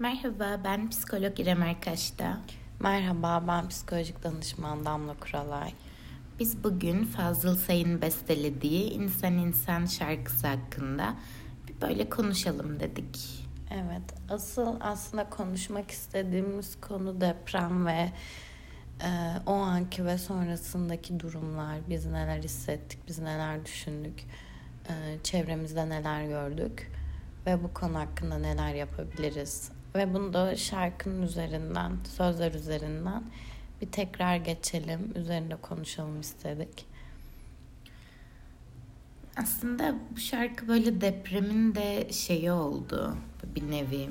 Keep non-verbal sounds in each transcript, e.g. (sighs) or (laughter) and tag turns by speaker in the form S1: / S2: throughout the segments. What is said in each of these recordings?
S1: Merhaba, ben psikolog İrem Erkaş'ta.
S2: Merhaba, ben psikolojik danışman Damla Kuralay.
S1: Biz bugün Fazıl Say'ın bestelediği İnsan İnsan şarkısı hakkında bir böyle konuşalım dedik.
S2: Evet, asıl aslında konuşmak istediğimiz konu deprem ve e, o anki ve sonrasındaki durumlar. Biz neler hissettik, biz neler düşündük, e, çevremizde neler gördük ve bu konu hakkında neler yapabiliriz. Ve bunu da şarkının üzerinden, sözler üzerinden bir tekrar geçelim, üzerinde konuşalım istedik.
S1: Aslında bu şarkı böyle depremin de şeyi oldu. Bir nevi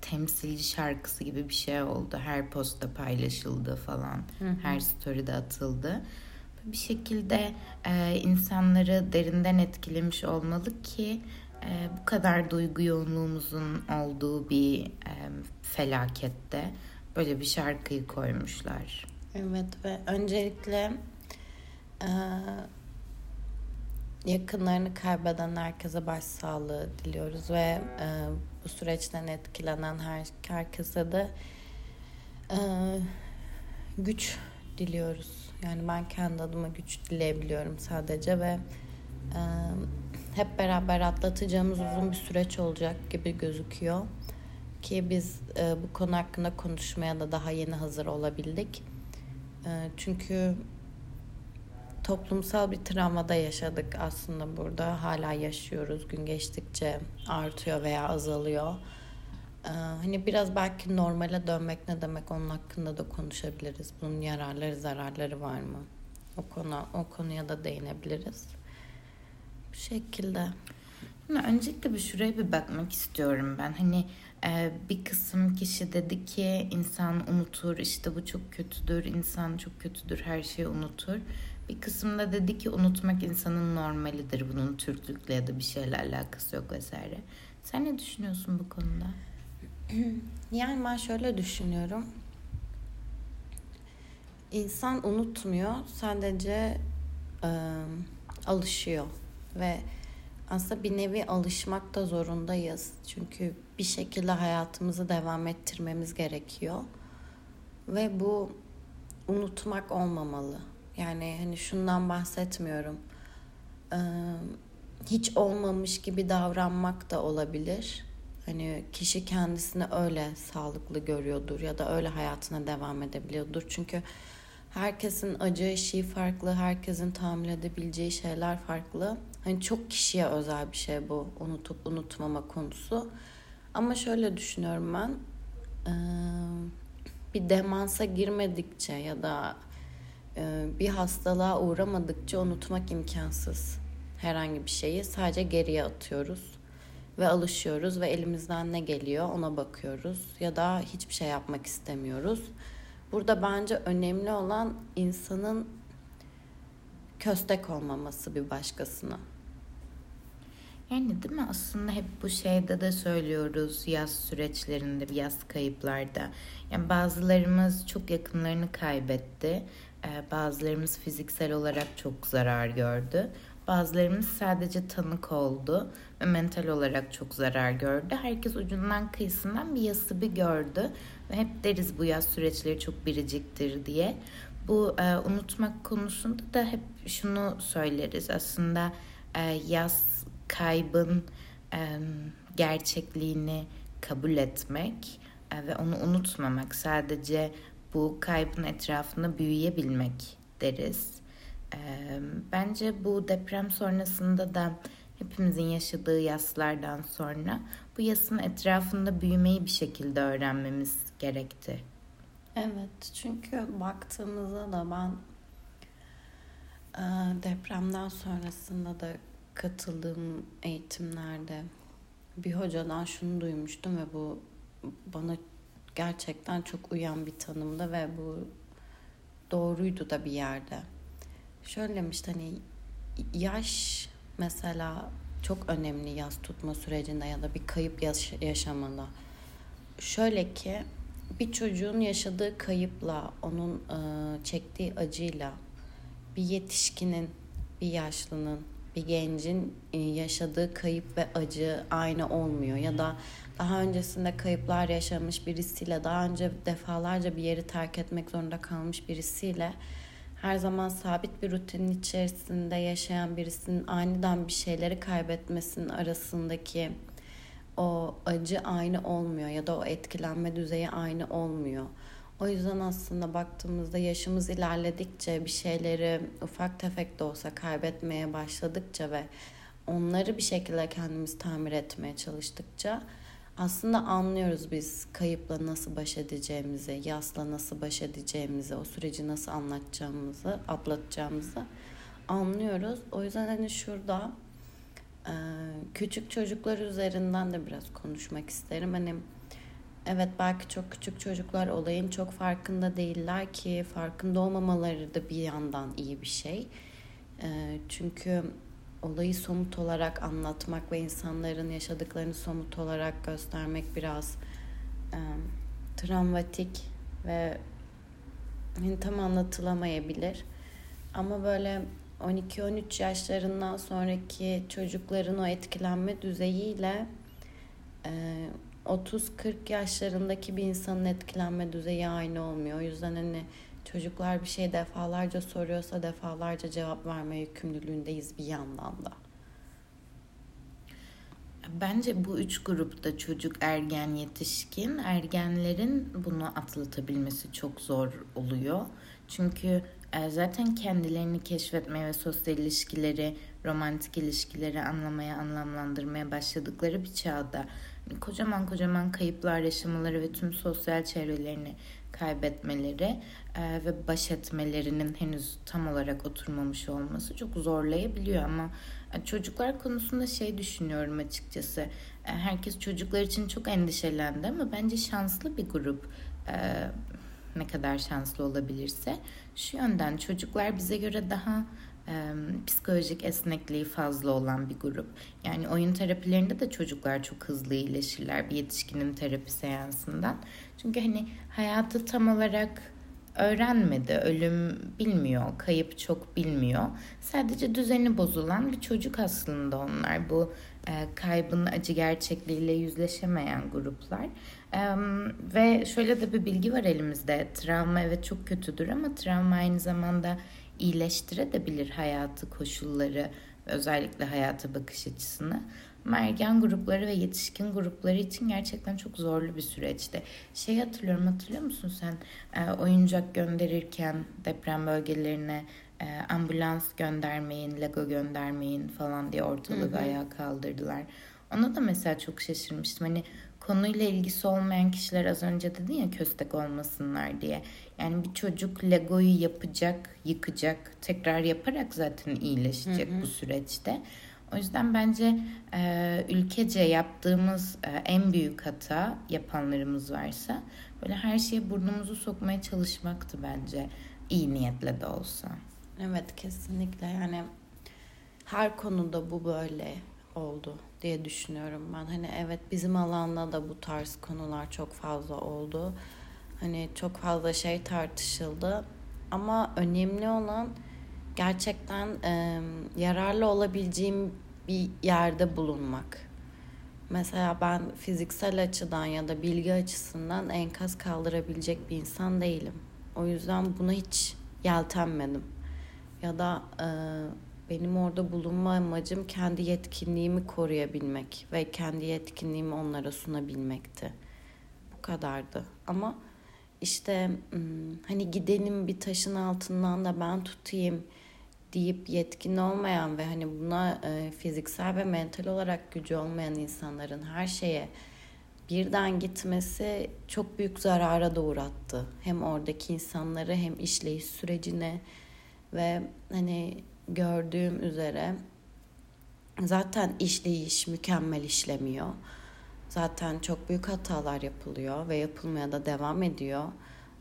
S1: temsilci şarkısı gibi bir şey oldu. Her posta paylaşıldı falan. Hı hı. Her story'de atıldı. Bir şekilde e, insanları derinden etkilemiş olmalı ki e, bu kadar duygu yoğunluğumuzun olduğu bir felakette böyle bir şarkıyı koymuşlar.
S2: Evet ve öncelikle e, yakınlarını kaybeden herkese başsağlığı diliyoruz ve e, bu süreçten etkilenen her herkese de e, güç diliyoruz. Yani ben kendi adıma güç dileyebiliyorum sadece ve hep beraber atlatacağımız uzun bir süreç olacak gibi gözüküyor. Ki biz e, bu konu hakkında konuşmaya da daha yeni hazır olabildik. E, çünkü toplumsal bir travmada yaşadık aslında burada. Hala yaşıyoruz. Gün geçtikçe artıyor veya azalıyor. Ee, hani biraz belki normale dönmek ne demek onun hakkında da konuşabiliriz. Bunun yararları zararları var mı? O konu o konuya da değinebiliriz. Bu şekilde.
S1: Öncelikle bir şuraya bir bakmak istiyorum ben. Hani e, bir kısım kişi dedi ki insan unutur işte bu çok kötüdür, insan çok kötüdür, her şeyi unutur. Bir kısımda dedi ki unutmak insanın normalidir. Bunun Türklükle ya da bir şeyle alakası yok vesaire. Sen ne düşünüyorsun bu konuda? (clears throat)
S2: Yani ben şöyle düşünüyorum. İnsan unutmuyor, sadece e, alışıyor ve aslında bir nevi alışmak da zorundayız. Çünkü bir şekilde hayatımızı devam ettirmemiz gerekiyor. Ve bu unutmak olmamalı. Yani hani şundan bahsetmiyorum. Ee, hiç olmamış gibi davranmak da olabilir. Hani kişi kendisini öyle sağlıklı görüyordur ya da öyle hayatına devam edebiliyordur. Çünkü herkesin acı eşiği farklı, herkesin tahammül edebileceği şeyler farklı. Hani çok kişiye özel bir şey bu unutup unutmama konusu. Ama şöyle düşünüyorum ben. bir demansa girmedikçe ya da bir hastalığa uğramadıkça unutmak imkansız. Herhangi bir şeyi sadece geriye atıyoruz ve alışıyoruz ve elimizden ne geliyor ona bakıyoruz ya da hiçbir şey yapmak istemiyoruz. Burada bence önemli olan insanın köstek olmaması bir başkasına.
S1: Yani değil mi aslında hep bu şeyde de söylüyoruz yaz süreçlerinde, yaz kayıplarda. Yani bazılarımız çok yakınlarını kaybetti. Ee, bazılarımız fiziksel olarak çok zarar gördü. Bazılarımız sadece tanık oldu ve mental olarak çok zarar gördü. Herkes ucundan kıyısından bir yası bir gördü. Ve hep deriz bu yaz süreçleri çok biriciktir diye. Bu e, unutmak konusunda da hep şunu söyleriz. Aslında e, yaz kaybın e, gerçekliğini kabul etmek e, ve onu unutmamak. Sadece bu kaybın etrafında büyüyebilmek deriz. Bence bu deprem sonrasında da hepimizin yaşadığı yaslardan sonra bu yasın etrafında büyümeyi bir şekilde öğrenmemiz gerekti.
S2: Evet çünkü baktığımızda da ben depremden sonrasında da katıldığım eğitimlerde bir hocadan şunu duymuştum ve bu bana gerçekten çok uyan bir tanımda ve bu doğruydu da bir yerde. Şöyle demişti hani yaş mesela çok önemli yaz tutma sürecinde ya da bir kayıp yaş- yaşamında. Şöyle ki bir çocuğun yaşadığı kayıpla, onun e, çektiği acıyla bir yetişkinin, bir yaşlının, bir gencin e, yaşadığı kayıp ve acı aynı olmuyor ya da daha öncesinde kayıplar yaşamış birisiyle, daha önce defalarca bir yeri terk etmek zorunda kalmış birisiyle her zaman sabit bir rutinin içerisinde yaşayan birisinin aniden bir şeyleri kaybetmesinin arasındaki o acı aynı olmuyor ya da o etkilenme düzeyi aynı olmuyor. O yüzden aslında baktığımızda yaşımız ilerledikçe bir şeyleri ufak tefek de olsa kaybetmeye başladıkça ve onları bir şekilde kendimiz tamir etmeye çalıştıkça aslında anlıyoruz biz kayıpla nasıl baş edeceğimizi, yasla nasıl baş edeceğimizi, o süreci nasıl anlatacağımızı, atlatacağımızı anlıyoruz. O yüzden hani şurada küçük çocuklar üzerinden de biraz konuşmak isterim. Hani evet belki çok küçük çocuklar olayın çok farkında değiller ki farkında olmamaları da bir yandan iyi bir şey. Çünkü olayı somut olarak anlatmak ve insanların yaşadıklarını somut olarak göstermek biraz e, travmatik ve tam anlatılamayabilir. Ama böyle 12-13 yaşlarından sonraki çocukların o etkilenme düzeyiyle e, 30-40 yaşlarındaki bir insanın etkilenme düzeyi aynı olmuyor. O yüzden hani Çocuklar bir şey defalarca soruyorsa defalarca cevap verme yükümlülüğündeyiz bir yandan da.
S1: Bence bu üç grupta çocuk, ergen, yetişkin, ergenlerin bunu atlatabilmesi çok zor oluyor. Çünkü e, zaten kendilerini keşfetmeye ve sosyal ilişkileri, romantik ilişkileri anlamaya, anlamlandırmaya başladıkları bir çağda kocaman kocaman kayıplar yaşamaları ve tüm sosyal çevrelerini kaybetmeleri e, ve baş etmelerinin henüz tam olarak oturmamış olması çok zorlayabiliyor ama e, çocuklar konusunda şey düşünüyorum açıkçası. E, herkes çocuklar için çok endişelendi ama bence şanslı bir grup. E, ne kadar şanslı olabilirse şu yönden çocuklar bize göre daha e, psikolojik esnekliği fazla olan bir grup. Yani oyun terapilerinde de çocuklar çok hızlı iyileşirler bir yetişkinin terapi seansından. Çünkü hani hayatı tam olarak öğrenmedi, ölüm bilmiyor, kayıp çok bilmiyor. Sadece düzeni bozulan bir çocuk aslında onlar. Bu e, kaybın acı gerçekliğiyle yüzleşemeyen gruplar. E, ve şöyle de bir bilgi var elimizde. Travma evet çok kötüdür ama travma aynı zamanda iyileştirebilir hayatı, koşulları, özellikle hayata bakış açısını. Ama ergen grupları ve yetişkin grupları için gerçekten çok zorlu bir süreçti. Şey hatırlıyorum hatırlıyor musun sen e, oyuncak gönderirken deprem bölgelerine e, ambulans göndermeyin, Lego göndermeyin falan diye ortalığı ayağa kaldırdılar. Ona da mesela çok şaşırmıştım. Hani konuyla ilgisi olmayan kişiler az önce dedin ya köstek olmasınlar diye. Yani bir çocuk Lego'yu yapacak, yıkacak, tekrar yaparak zaten iyileşecek hı hı. bu süreçte. O yüzden bence e, ülkece yaptığımız e, en büyük hata yapanlarımız varsa böyle her şeye burnumuzu sokmaya çalışmaktı bence iyi niyetle de olsa.
S2: Evet kesinlikle yani her konuda bu böyle oldu diye düşünüyorum ben. Hani evet bizim alanda da bu tarz konular çok fazla oldu. Hani çok fazla şey tartışıldı. Ama önemli olan gerçekten e, yararlı olabileceğim bir yerde bulunmak. Mesela ben fiziksel açıdan ya da bilgi açısından enkaz kaldırabilecek bir insan değilim. O yüzden buna hiç yeltenmedim. Ya da e, benim orada bulunma amacım kendi yetkinliğimi koruyabilmek ve kendi yetkinliğimi onlara sunabilmekti. Bu kadardı. Ama işte hani gidelim bir taşın altından da ben tutayım deyip yetkin olmayan ve hani buna e, fiziksel ve mental olarak gücü olmayan insanların her şeye birden gitmesi çok büyük zarara da. Hem oradaki insanları hem işleyiş sürecine ve hani gördüğüm üzere zaten işleyiş mükemmel işlemiyor. Zaten çok büyük hatalar yapılıyor ve yapılmaya da devam ediyor.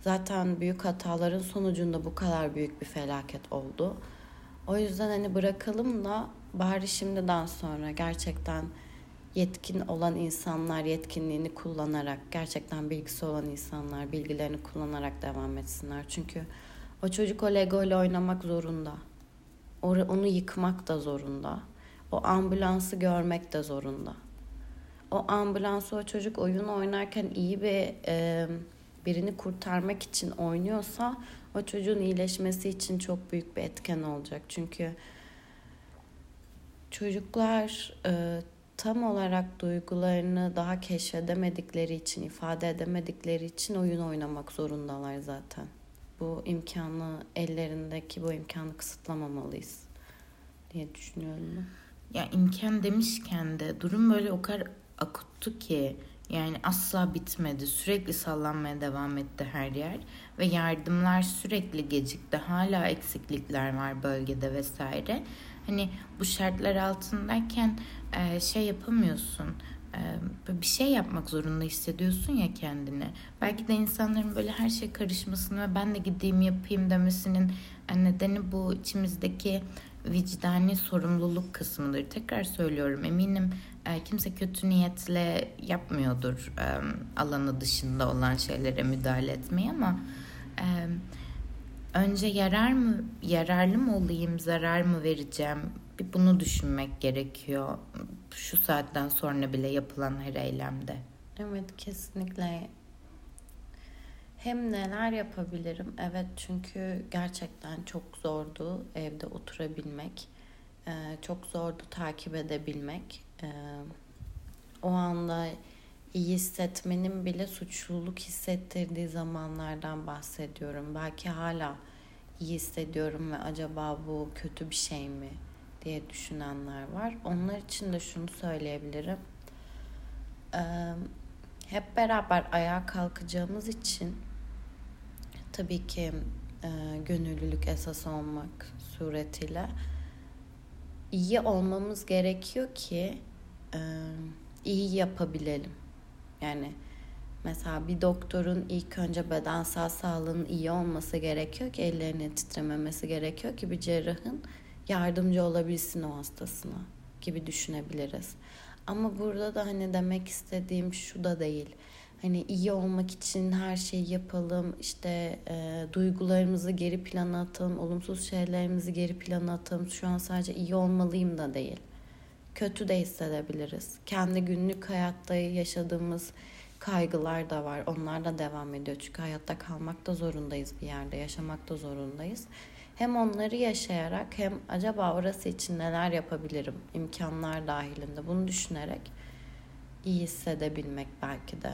S2: Zaten büyük hataların sonucunda bu kadar büyük bir felaket oldu. O yüzden hani bırakalım da bari şimdiden sonra gerçekten yetkin olan insanlar yetkinliğini kullanarak, gerçekten bilgisi olan insanlar bilgilerini kullanarak devam etsinler. Çünkü o çocuk o Lego ile oynamak zorunda. Onu yıkmak da zorunda. O ambulansı görmek de zorunda. o ambulans o çocuk oyun oynarken iyi bir e, birini kurtarmak için oynuyorsa o çocuğun iyileşmesi için çok büyük bir etken olacak. Çünkü çocuklar e, tam olarak duygularını daha keşfedemedikleri için, ifade edemedikleri için oyun oynamak zorundalar zaten. Bu imkanı ellerindeki bu imkanı kısıtlamamalıyız diye düşünüyorum.
S1: Ya imkan demişken de durum böyle o kadar akuttu ki yani asla bitmedi. Sürekli sallanmaya devam etti her yer ve yardımlar sürekli gecikti. Hala eksiklikler var bölgede vesaire. Hani bu şartlar altındayken şey yapamıyorsun. Bir şey yapmak zorunda hissediyorsun ya kendini. Belki de insanların böyle her şey karışmasını ve ben de gideyim yapayım demesinin nedeni bu içimizdeki vicdani sorumluluk kısmıdır. Tekrar söylüyorum eminim kimse kötü niyetle yapmıyordur alanı dışında olan şeylere müdahale etmeyi ama önce yarar mı yararlı mı olayım zarar mı vereceğim bir bunu düşünmek gerekiyor. Şu saatten sonra bile yapılan her eylemde.
S2: Evet kesinlikle. Hem neler yapabilirim? Evet çünkü gerçekten çok zordu evde oturabilmek. Çok zordu takip edebilmek. O anda iyi hissetmenin bile suçluluk hissettirdiği zamanlardan bahsediyorum. Belki hala iyi hissediyorum ve acaba bu kötü bir şey mi diye düşünenler var. Onlar için de şunu söyleyebilirim. hep beraber ayağa kalkacağımız için tabii ki gönüllülük esas olmak suretiyle iyi olmamız gerekiyor ki iyi yapabilelim. Yani mesela bir doktorun ilk önce bedensel sağlığının iyi olması gerekiyor ki ellerine titrememesi gerekiyor ki bir cerrahın yardımcı olabilsin o hastasına gibi düşünebiliriz. Ama burada da hani demek istediğim şu da değil. Hani iyi olmak için her şeyi yapalım, işte e, duygularımızı geri plana atalım, olumsuz şeylerimizi geri plana atalım. Şu an sadece iyi olmalıyım da değil kötü de hissedebiliriz. Kendi günlük hayatta yaşadığımız kaygılar da var. Onlar da devam ediyor. Çünkü hayatta kalmak da zorundayız bir yerde. Yaşamak da zorundayız. Hem onları yaşayarak hem acaba orası için neler yapabilirim imkanlar dahilinde bunu düşünerek iyi hissedebilmek belki de.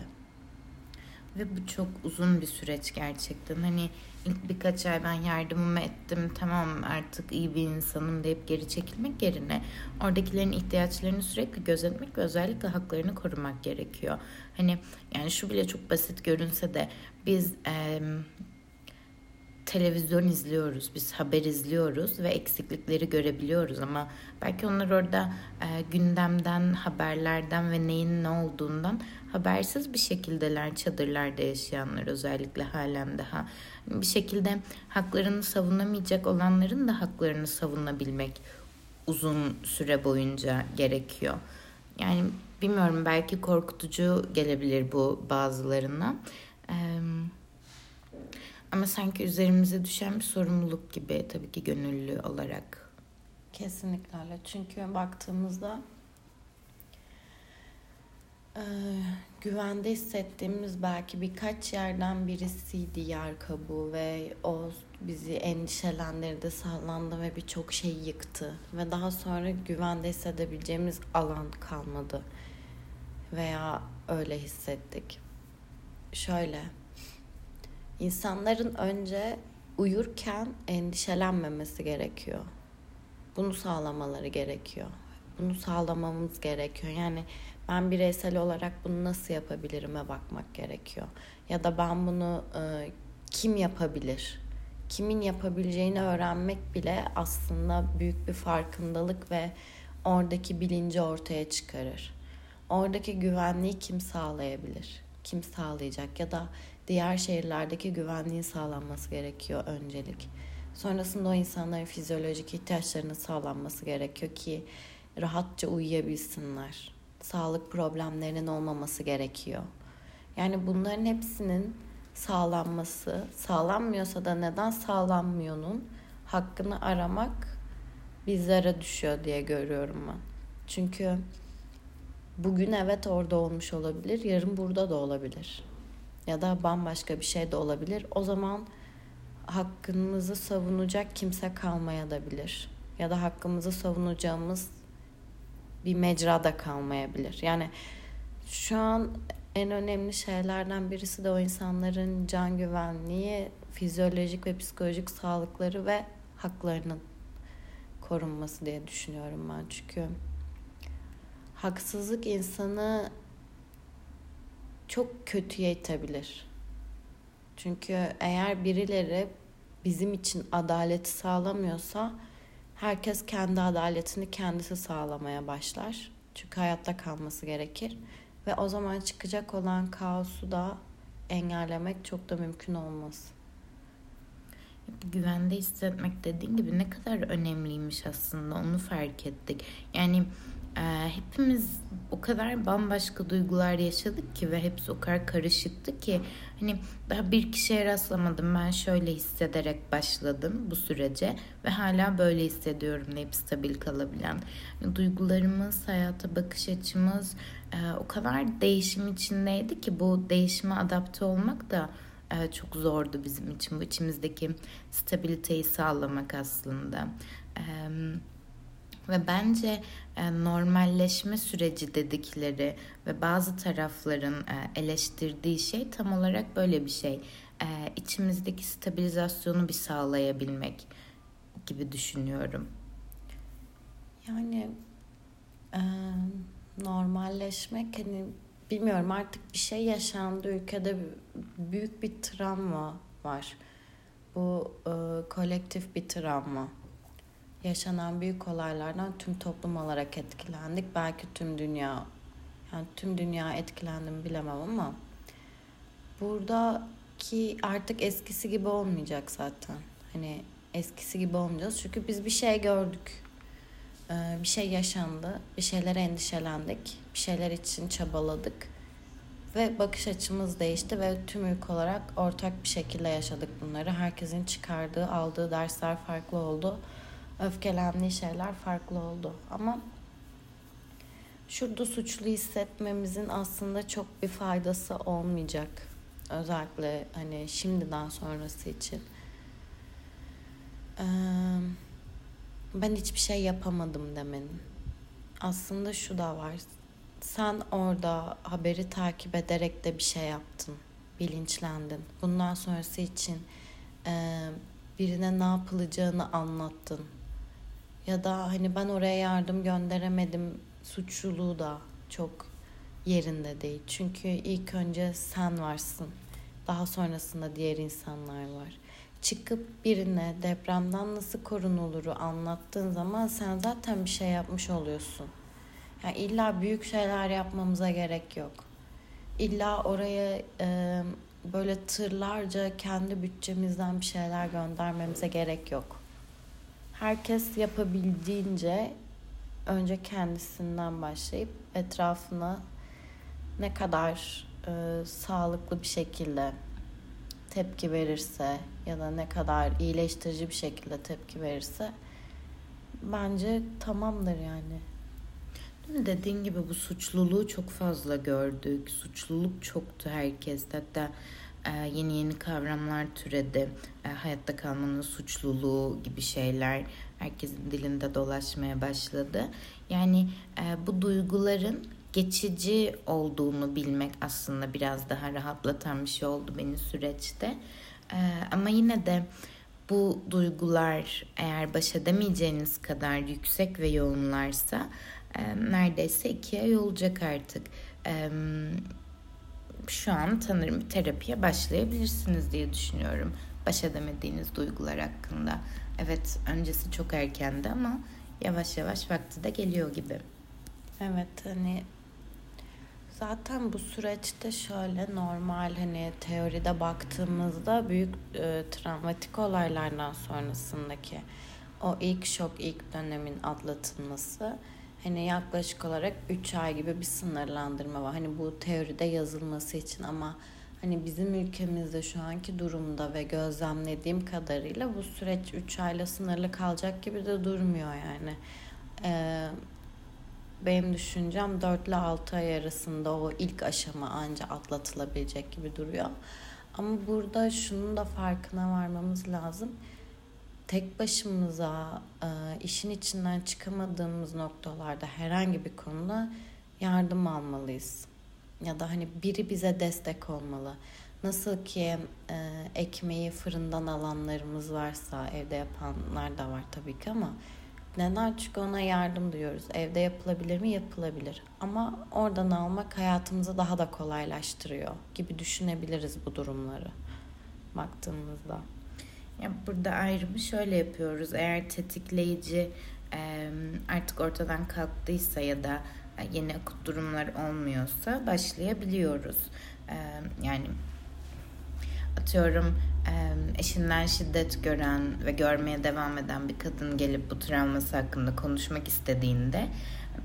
S1: Ve bu çok uzun bir süreç gerçekten. Hani ilk birkaç ay ben yardımımı ettim tamam artık iyi bir insanım deyip geri çekilmek yerine oradakilerin ihtiyaçlarını sürekli gözetmek ve özellikle haklarını korumak gerekiyor. Hani yani şu bile çok basit görünse de biz e, televizyon izliyoruz, biz haber izliyoruz ve eksiklikleri görebiliyoruz ama belki onlar orada e, gündemden, haberlerden ve neyin ne olduğundan habersiz bir şekildeler çadırlarda yaşayanlar özellikle halen daha bir şekilde haklarını savunamayacak olanların da haklarını savunabilmek uzun süre boyunca gerekiyor. Yani bilmiyorum belki korkutucu gelebilir bu bazılarına. Ee, ama sanki üzerimize düşen bir sorumluluk gibi tabii ki gönüllü olarak.
S2: Kesinlikle öyle. Çünkü baktığımızda e, güvende hissettiğimiz belki birkaç yerden birisiydi yer kabuğu ve o bizi endişelendirdi, sallandı ve birçok şey yıktı. Ve daha sonra güvende hissedebileceğimiz alan kalmadı. Veya öyle hissettik. Şöyle, insanların önce uyurken endişelenmemesi gerekiyor. Bunu sağlamaları gerekiyor. Bunu sağlamamız gerekiyor. Yani ben bireysel olarak bunu nasıl yapabilirim'e bakmak gerekiyor. Ya da ben bunu e, kim yapabilir? Kimin yapabileceğini öğrenmek bile aslında büyük bir farkındalık ve oradaki bilinci ortaya çıkarır. Oradaki güvenliği kim sağlayabilir? Kim sağlayacak ya da diğer şehirlerdeki güvenliğin sağlanması gerekiyor öncelik. Sonrasında o insanların fizyolojik ihtiyaçlarının sağlanması gerekiyor ki rahatça uyuyabilsinler sağlık problemlerinin olmaması gerekiyor. Yani bunların hepsinin sağlanması, sağlanmıyorsa da neden sağlanmıyor'nun hakkını aramak bizlere düşüyor diye görüyorum ben. Çünkü bugün evet orada olmuş olabilir, yarın burada da olabilir. Ya da bambaşka bir şey de olabilir. O zaman hakkımızı savunacak kimse kalmayabilir. Ya da hakkımızı savunacağımız bir mecrada kalmayabilir. Yani şu an en önemli şeylerden birisi de o insanların can güvenliği, fizyolojik ve psikolojik sağlıkları ve haklarının korunması diye düşünüyorum ben. Çünkü haksızlık insanı çok kötüye itebilir. Çünkü eğer birileri bizim için adaleti sağlamıyorsa herkes kendi adaletini kendisi sağlamaya başlar. Çünkü hayatta kalması gerekir. Ve o zaman çıkacak olan kaosu da engellemek çok da mümkün olmaz.
S1: Güvende hissetmek dediğin gibi ne kadar önemliymiş aslında onu fark ettik. Yani e, hepimiz o kadar bambaşka duygular yaşadık ki ve hepsi o kadar karışıktı ki hani daha bir kişiye rastlamadım ben şöyle hissederek başladım bu sürece ve hala böyle hissediyorum deyip stabil kalabilen yani duygularımız hayata bakış açımız e, o kadar değişim içindeydi ki bu değişime adapte olmak da e, çok zordu bizim için bu içimizdeki stabiliteyi sağlamak aslında. Ve bence normalleşme süreci dedikleri ve bazı tarafların e, eleştirdiği şey tam olarak böyle bir şey. E, içimizdeki stabilizasyonu bir sağlayabilmek gibi düşünüyorum.
S2: Yani e, normalleşmek hani bilmiyorum artık bir şey yaşandı ülkede büyük bir travma var. Bu e, kolektif bir travma yaşanan büyük olaylardan tüm toplum olarak etkilendik. Belki tüm dünya yani tüm dünya etkilendim bilemem ama buradaki artık eskisi gibi olmayacak zaten. Hani eskisi gibi olmayacağız. Çünkü biz bir şey gördük. Ee, bir şey yaşandı. Bir şeylere endişelendik. Bir şeyler için çabaladık. Ve bakış açımız değişti ve tüm ülke olarak ortak bir şekilde yaşadık bunları. Herkesin çıkardığı, aldığı dersler farklı oldu öfkelendiği şeyler farklı oldu. Ama şurada suçlu hissetmemizin aslında çok bir faydası olmayacak. Özellikle hani şimdiden sonrası için. ben hiçbir şey yapamadım demenin. Aslında şu da var. Sen orada haberi takip ederek de bir şey yaptın. Bilinçlendin. Bundan sonrası için birine ne yapılacağını anlattın ya da hani ben oraya yardım gönderemedim suçluluğu da çok yerinde değil. Çünkü ilk önce sen varsın. Daha sonrasında diğer insanlar var. Çıkıp birine depremden nasıl korunuluru anlattığın zaman sen zaten bir şey yapmış oluyorsun. Yani illa büyük şeyler yapmamıza gerek yok. İlla oraya e, böyle tırlarca kendi bütçemizden bir şeyler göndermemize gerek yok herkes yapabildiğince önce kendisinden başlayıp etrafına ne kadar e, sağlıklı bir şekilde tepki verirse ya da ne kadar iyileştirici bir şekilde tepki verirse bence tamamdır yani.
S1: Dediğin gibi bu suçluluğu çok fazla gördük. Suçluluk çoktu herkes. Hatta yeni yeni kavramlar türedi. E, hayatta kalmanın suçluluğu gibi şeyler herkesin dilinde dolaşmaya başladı. Yani e, bu duyguların geçici olduğunu bilmek aslında biraz daha rahatlatan bir şey oldu beni süreçte. Ama yine de bu duygular eğer baş edemeyeceğiniz kadar yüksek ve yoğunlarsa neredeyse iki ay olacak artık şu an sanırım bir terapiye başlayabilirsiniz diye düşünüyorum. Baş edemediğiniz duygular hakkında. Evet öncesi çok erkendi ama yavaş yavaş vakti de geliyor gibi.
S2: Evet hani zaten bu süreçte şöyle normal hani teoride baktığımızda büyük e, travmatik olaylardan sonrasındaki o ilk şok ilk dönemin atlatılması Hani yaklaşık olarak 3 ay gibi bir sınırlandırma var. Hani bu teoride yazılması için ama hani bizim ülkemizde şu anki durumda ve gözlemlediğim kadarıyla bu süreç 3 ayla sınırlı kalacak gibi de durmuyor yani. Ee, benim düşüncem 4 ile 6 ay arasında o ilk aşama anca atlatılabilecek gibi duruyor. Ama burada şunun da farkına varmamız lazım. Tek başımıza e, işin içinden çıkamadığımız noktalarda herhangi bir konuda yardım almalıyız. Ya da hani biri bize destek olmalı. Nasıl ki e, ekmeği fırından alanlarımız varsa evde yapanlar da var tabii ki ama neden? Çünkü ona yardım duyuyoruz. Evde yapılabilir mi? Yapılabilir. Ama oradan almak hayatımızı daha da kolaylaştırıyor gibi düşünebiliriz bu durumları baktığımızda.
S1: Ya burada ayrımı şöyle yapıyoruz. Eğer tetikleyici artık ortadan kalktıysa ya da yeni akut durumlar olmuyorsa başlayabiliyoruz. Yani atıyorum eşinden şiddet gören ve görmeye devam eden bir kadın gelip bu travması hakkında konuşmak istediğinde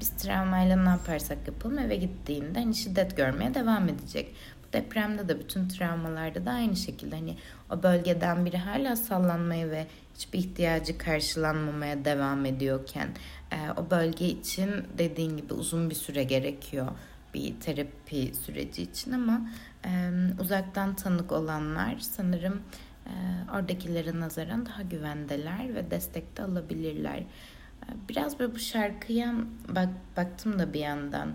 S1: biz travmayla ne yaparsak yapalım eve gittiğinde hani şiddet görmeye devam edecek. Depremde de bütün travmalarda da aynı şekilde hani o bölgeden biri hala sallanmaya ve hiçbir ihtiyacı karşılanmamaya devam ediyorken o bölge için dediğin gibi uzun bir süre gerekiyor bir terapi süreci için ama e, uzaktan tanık olanlar sanırım e, oradakilere nazaran daha güvendeler ve destek de alabilirler. E, biraz böyle bu şarkıya bak, baktım da bir yandan.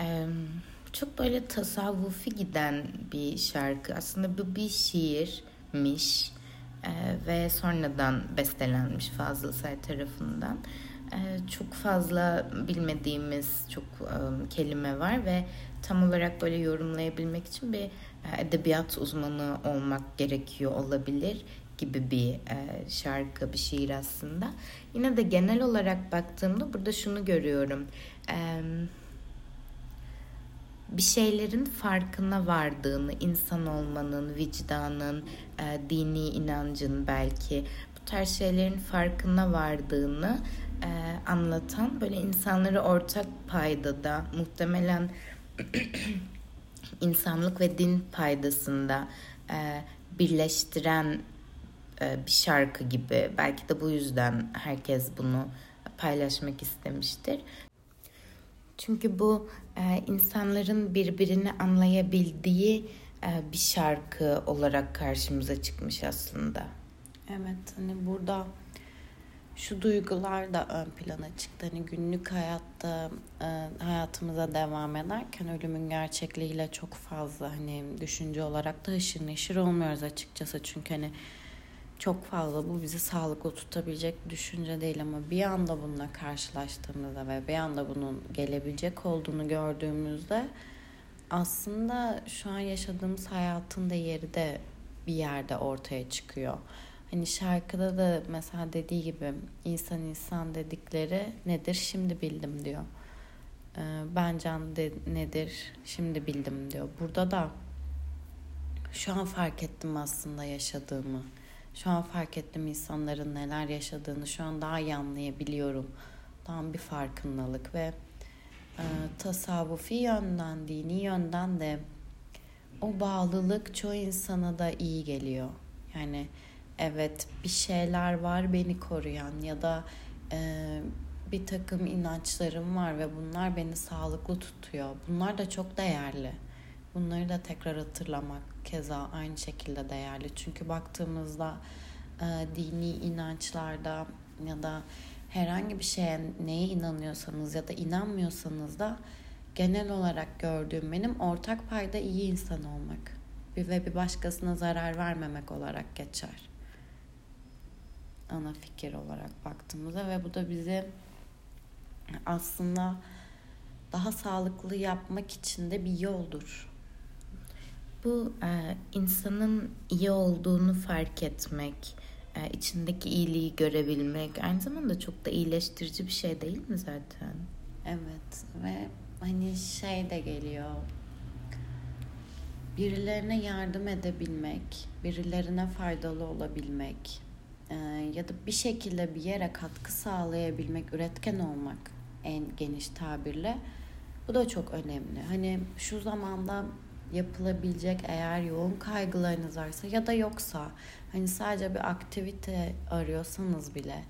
S1: E, çok böyle tasavvufi giden bir şarkı. Aslında bu bir şiirmiş e, ve sonradan bestelenmiş Fazıl Say tarafından. Ee, çok fazla bilmediğimiz çok e, kelime var ve tam olarak böyle yorumlayabilmek için bir e, edebiyat uzmanı olmak gerekiyor olabilir gibi bir e, şarkı, bir şiir aslında. Yine de genel olarak baktığımda burada şunu görüyorum. Bir şeylerin farkına vardığını, insan olmanın, vicdanın, dini inancın belki bu tarz şeylerin farkına vardığını e, anlatan böyle insanları ortak payda da muhtemelen (clears throat) insanlık ve din paydasında e, birleştiren e, bir şarkı gibi. Belki de bu yüzden herkes bunu paylaşmak istemiştir. Çünkü bu e, insanların birbirini anlayabildiği e, bir şarkı olarak karşımıza çıkmış aslında.
S2: Evet hani burada şu duygular da ön plana çıktı. Hani günlük hayatta e, hayatımıza devam ederken ölümün gerçekliğiyle çok fazla hani düşünce olarak da haşır neşir olmuyoruz açıkçası. Çünkü hani çok fazla bu bizi sağlıklı tutabilecek düşünce değil ama bir anda bununla karşılaştığımızda ve bir anda bunun gelebilecek olduğunu gördüğümüzde aslında şu an yaşadığımız hayatın da yeri de bir yerde ortaya çıkıyor. Hani şarkıda da mesela dediği gibi insan insan dedikleri nedir şimdi bildim diyor. Ee, ben can de, nedir şimdi bildim diyor. Burada da şu an fark ettim aslında yaşadığımı. Şu an fark ettim insanların neler yaşadığını. Şu an daha iyi anlayabiliyorum. Tam bir farkındalık ve e, tasavvufi yönden, dini yönden de o bağlılık çoğu insana da iyi geliyor. Yani evet bir şeyler var beni koruyan ya da e, bir takım inançlarım var ve bunlar beni sağlıklı tutuyor. Bunlar da çok değerli. Bunları da tekrar hatırlamak keza aynı şekilde değerli. Çünkü baktığımızda e, dini inançlarda ya da herhangi bir şeye neye inanıyorsanız ya da inanmıyorsanız da genel olarak gördüğüm benim ortak payda iyi insan olmak ve bir başkasına zarar vermemek olarak geçer ana fikir olarak baktığımızda ve bu da bizi aslında daha sağlıklı yapmak için de bir yoldur.
S1: Bu e, insanın iyi olduğunu fark etmek, e, içindeki iyiliği görebilmek aynı zamanda çok da iyileştirici bir şey değil mi zaten?
S2: Evet ve hani şey de geliyor birilerine yardım edebilmek, birilerine faydalı olabilmek, e, ya da bir şekilde bir yere katkı sağlayabilmek, üretken olmak en geniş tabirle bu da çok önemli. Hani şu zamanda yapılabilecek eğer yoğun kaygılarınız varsa ya da yoksa hani sadece bir aktivite arıyorsanız bile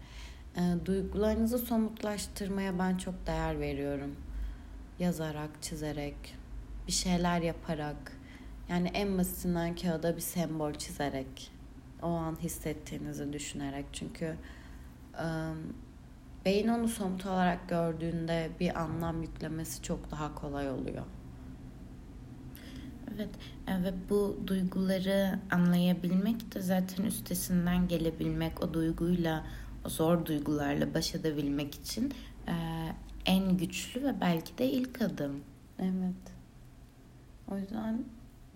S2: E, duygularınızı somutlaştırmaya ben çok değer veriyorum. Yazarak, çizerek, bir şeyler yaparak. Yani en basitinden kağıda bir sembol çizerek. O an hissettiğinizi düşünerek. Çünkü e, beyin onu somut olarak gördüğünde bir anlam yüklemesi çok daha kolay oluyor.
S1: Evet e, ve bu duyguları anlayabilmek de zaten üstesinden gelebilmek, o duyguyla, o zor duygularla baş edebilmek için e, en güçlü ve belki de ilk adım.
S2: Evet. O yüzden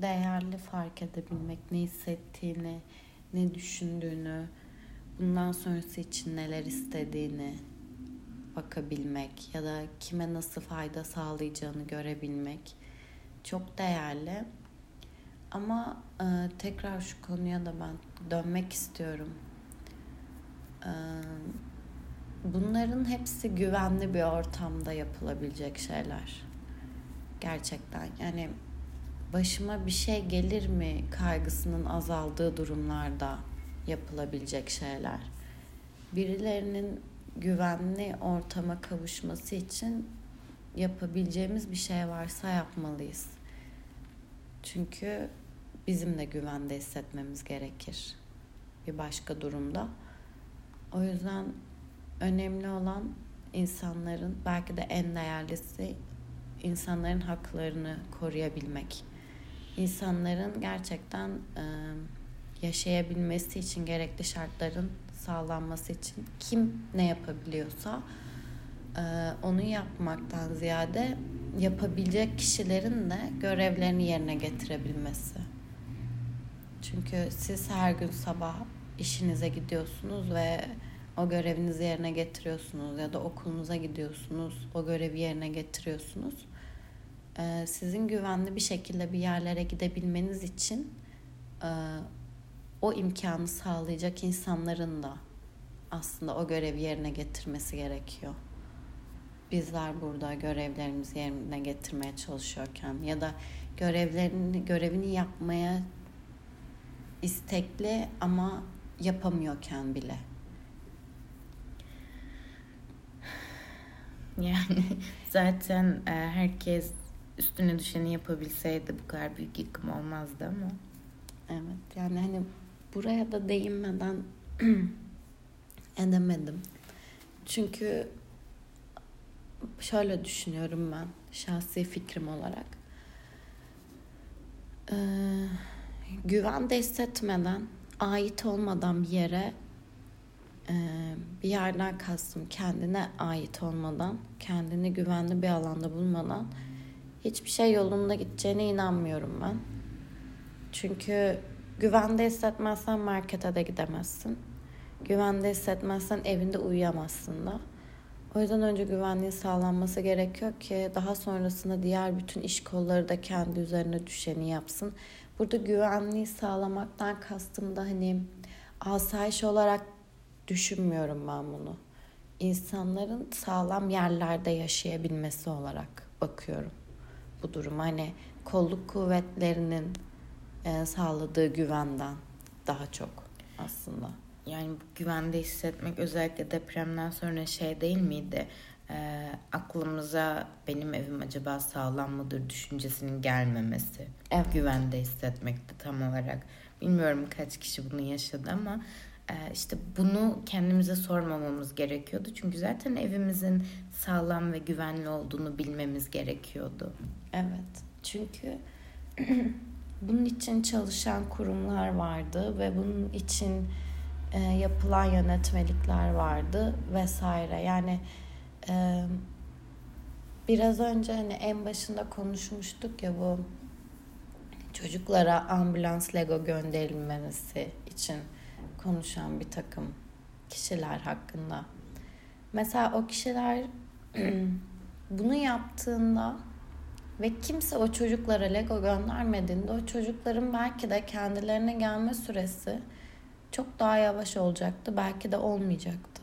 S2: değerli fark edebilmek, ne hissettiğini, ne düşündüğünü, bundan sonrası için neler istediğini bakabilmek ya da kime nasıl fayda sağlayacağını görebilmek çok değerli. Ama e, tekrar şu konuya da ben dönmek istiyorum. E, bunların hepsi güvenli bir ortamda yapılabilecek şeyler. Gerçekten yani başıma bir şey gelir mi kaygısının azaldığı durumlarda yapılabilecek şeyler. Birilerinin güvenli ortama kavuşması için yapabileceğimiz bir şey varsa yapmalıyız. Çünkü bizim de güvende hissetmemiz gerekir bir başka durumda. O yüzden önemli olan insanların belki de en değerlisi insanların haklarını koruyabilmek. İnsanların gerçekten e, yaşayabilmesi için gerekli şartların sağlanması için kim ne yapabiliyorsa onu yapmaktan ziyade yapabilecek kişilerin de görevlerini yerine getirebilmesi. Çünkü siz her gün sabah işinize gidiyorsunuz ve o görevinizi yerine getiriyorsunuz ya da okulunuza gidiyorsunuz, o görevi yerine getiriyorsunuz. Ee, sizin güvenli bir şekilde bir yerlere gidebilmeniz için e, o imkanı sağlayacak insanların da aslında o görevi yerine getirmesi gerekiyor bizler burada görevlerimizi yerine getirmeye çalışıyorken ya da görevlerini görevini yapmaya istekli ama yapamıyorken bile. (sighs)
S1: Yani zaten e, herkes üstüne düşeni yapabilseydi bu kadar büyük yıkım olmazdı ama.
S2: Evet yani hani buraya da değinmeden (clears throat) edemedim. Çünkü şöyle düşünüyorum ben şahsi fikrim olarak. Ee, güven de hissetmeden, ait olmadan bir yere e, bir yerden kastım kendine ait olmadan, kendini güvenli bir alanda bulmadan hiçbir şey yolunda gideceğine inanmıyorum ben. Çünkü güvende hissetmezsen markete de gidemezsin. Güvende hissetmezsen evinde uyuyamazsın da. O yüzden önce güvenliğin sağlanması gerekiyor ki daha sonrasında diğer bütün iş kolları da kendi üzerine düşeni yapsın. Burada güvenliği sağlamaktan kastım da hani asayiş olarak düşünmüyorum ben bunu. İnsanların sağlam yerlerde yaşayabilmesi olarak bakıyorum bu durum. Hani kolluk kuvvetlerinin e, sağladığı güvenden daha çok aslında
S1: yani güvende hissetmek özellikle depremden sonra şey değil miydi? E, aklımıza benim evim acaba sağlam mıdır düşüncesinin gelmemesi. Evet. Güvende hissetmekti tam olarak. Bilmiyorum kaç kişi bunu yaşadı ama e, işte bunu kendimize sormamamız gerekiyordu. Çünkü zaten evimizin sağlam ve güvenli olduğunu bilmemiz gerekiyordu.
S2: Evet. Çünkü (clears throat) bunun için çalışan kurumlar vardı ve bunun için e, yapılan yönetmelikler vardı vesaire. Yani e, biraz önce hani en başında konuşmuştuk ya bu çocuklara ambulans Lego gönderilmesi için konuşan bir takım kişiler hakkında. Mesela o kişiler (clears throat) bunu yaptığında ve kimse o çocuklara Lego göndermediğinde o çocukların belki de kendilerine gelme süresi çok daha yavaş olacaktı. Belki de olmayacaktı.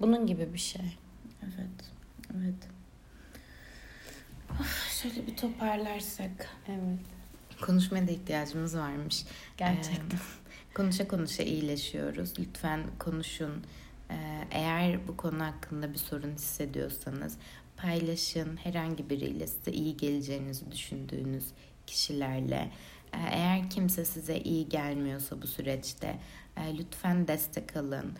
S2: Bunun gibi bir şey.
S1: Evet. Evet. Of, şöyle bir toparlarsak.
S2: Evet.
S1: Konuşmaya da ihtiyacımız varmış.
S2: Gerçekten.
S1: Ee, konuşa konuşa iyileşiyoruz. Lütfen konuşun. Eğer bu konu hakkında bir sorun hissediyorsanız paylaşın herhangi biriyle size iyi geleceğinizi düşündüğünüz kişilerle. Eğer kimse size iyi gelmiyorsa bu süreçte lütfen destek alın.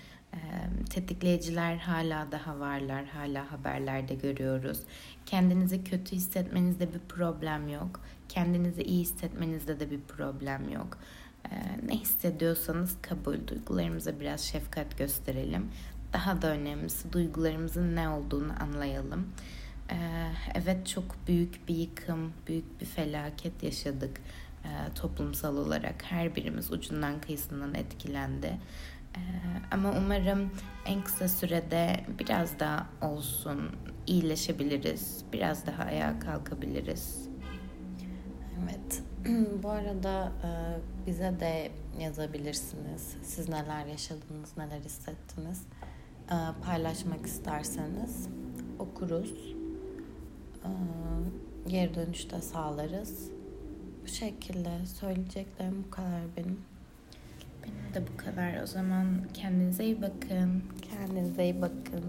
S1: Tetikleyiciler hala daha varlar, hala haberlerde görüyoruz. Kendinizi kötü hissetmenizde bir problem yok. Kendinizi iyi hissetmenizde de bir problem yok. Ne hissediyorsanız kabul, duygularımıza biraz şefkat gösterelim. Daha da önemlisi duygularımızın ne olduğunu anlayalım. Evet çok büyük bir yıkım, büyük bir felaket yaşadık toplumsal olarak. Her birimiz ucundan kıyısından etkilendi. Ama umarım en kısa sürede biraz daha olsun iyileşebiliriz. Biraz daha ayağa kalkabiliriz.
S2: Evet. (clears throat) Bu arada bize de yazabilirsiniz. Siz neler yaşadınız, neler hissettiniz. Paylaşmak isterseniz okuruz. Geri dönüşte sağlarız. Bu şekilde söyleyeceklerim bu kadar benim.
S1: Benim de bu kadar. O zaman kendinize iyi bakın.
S2: Kendinize iyi bakın.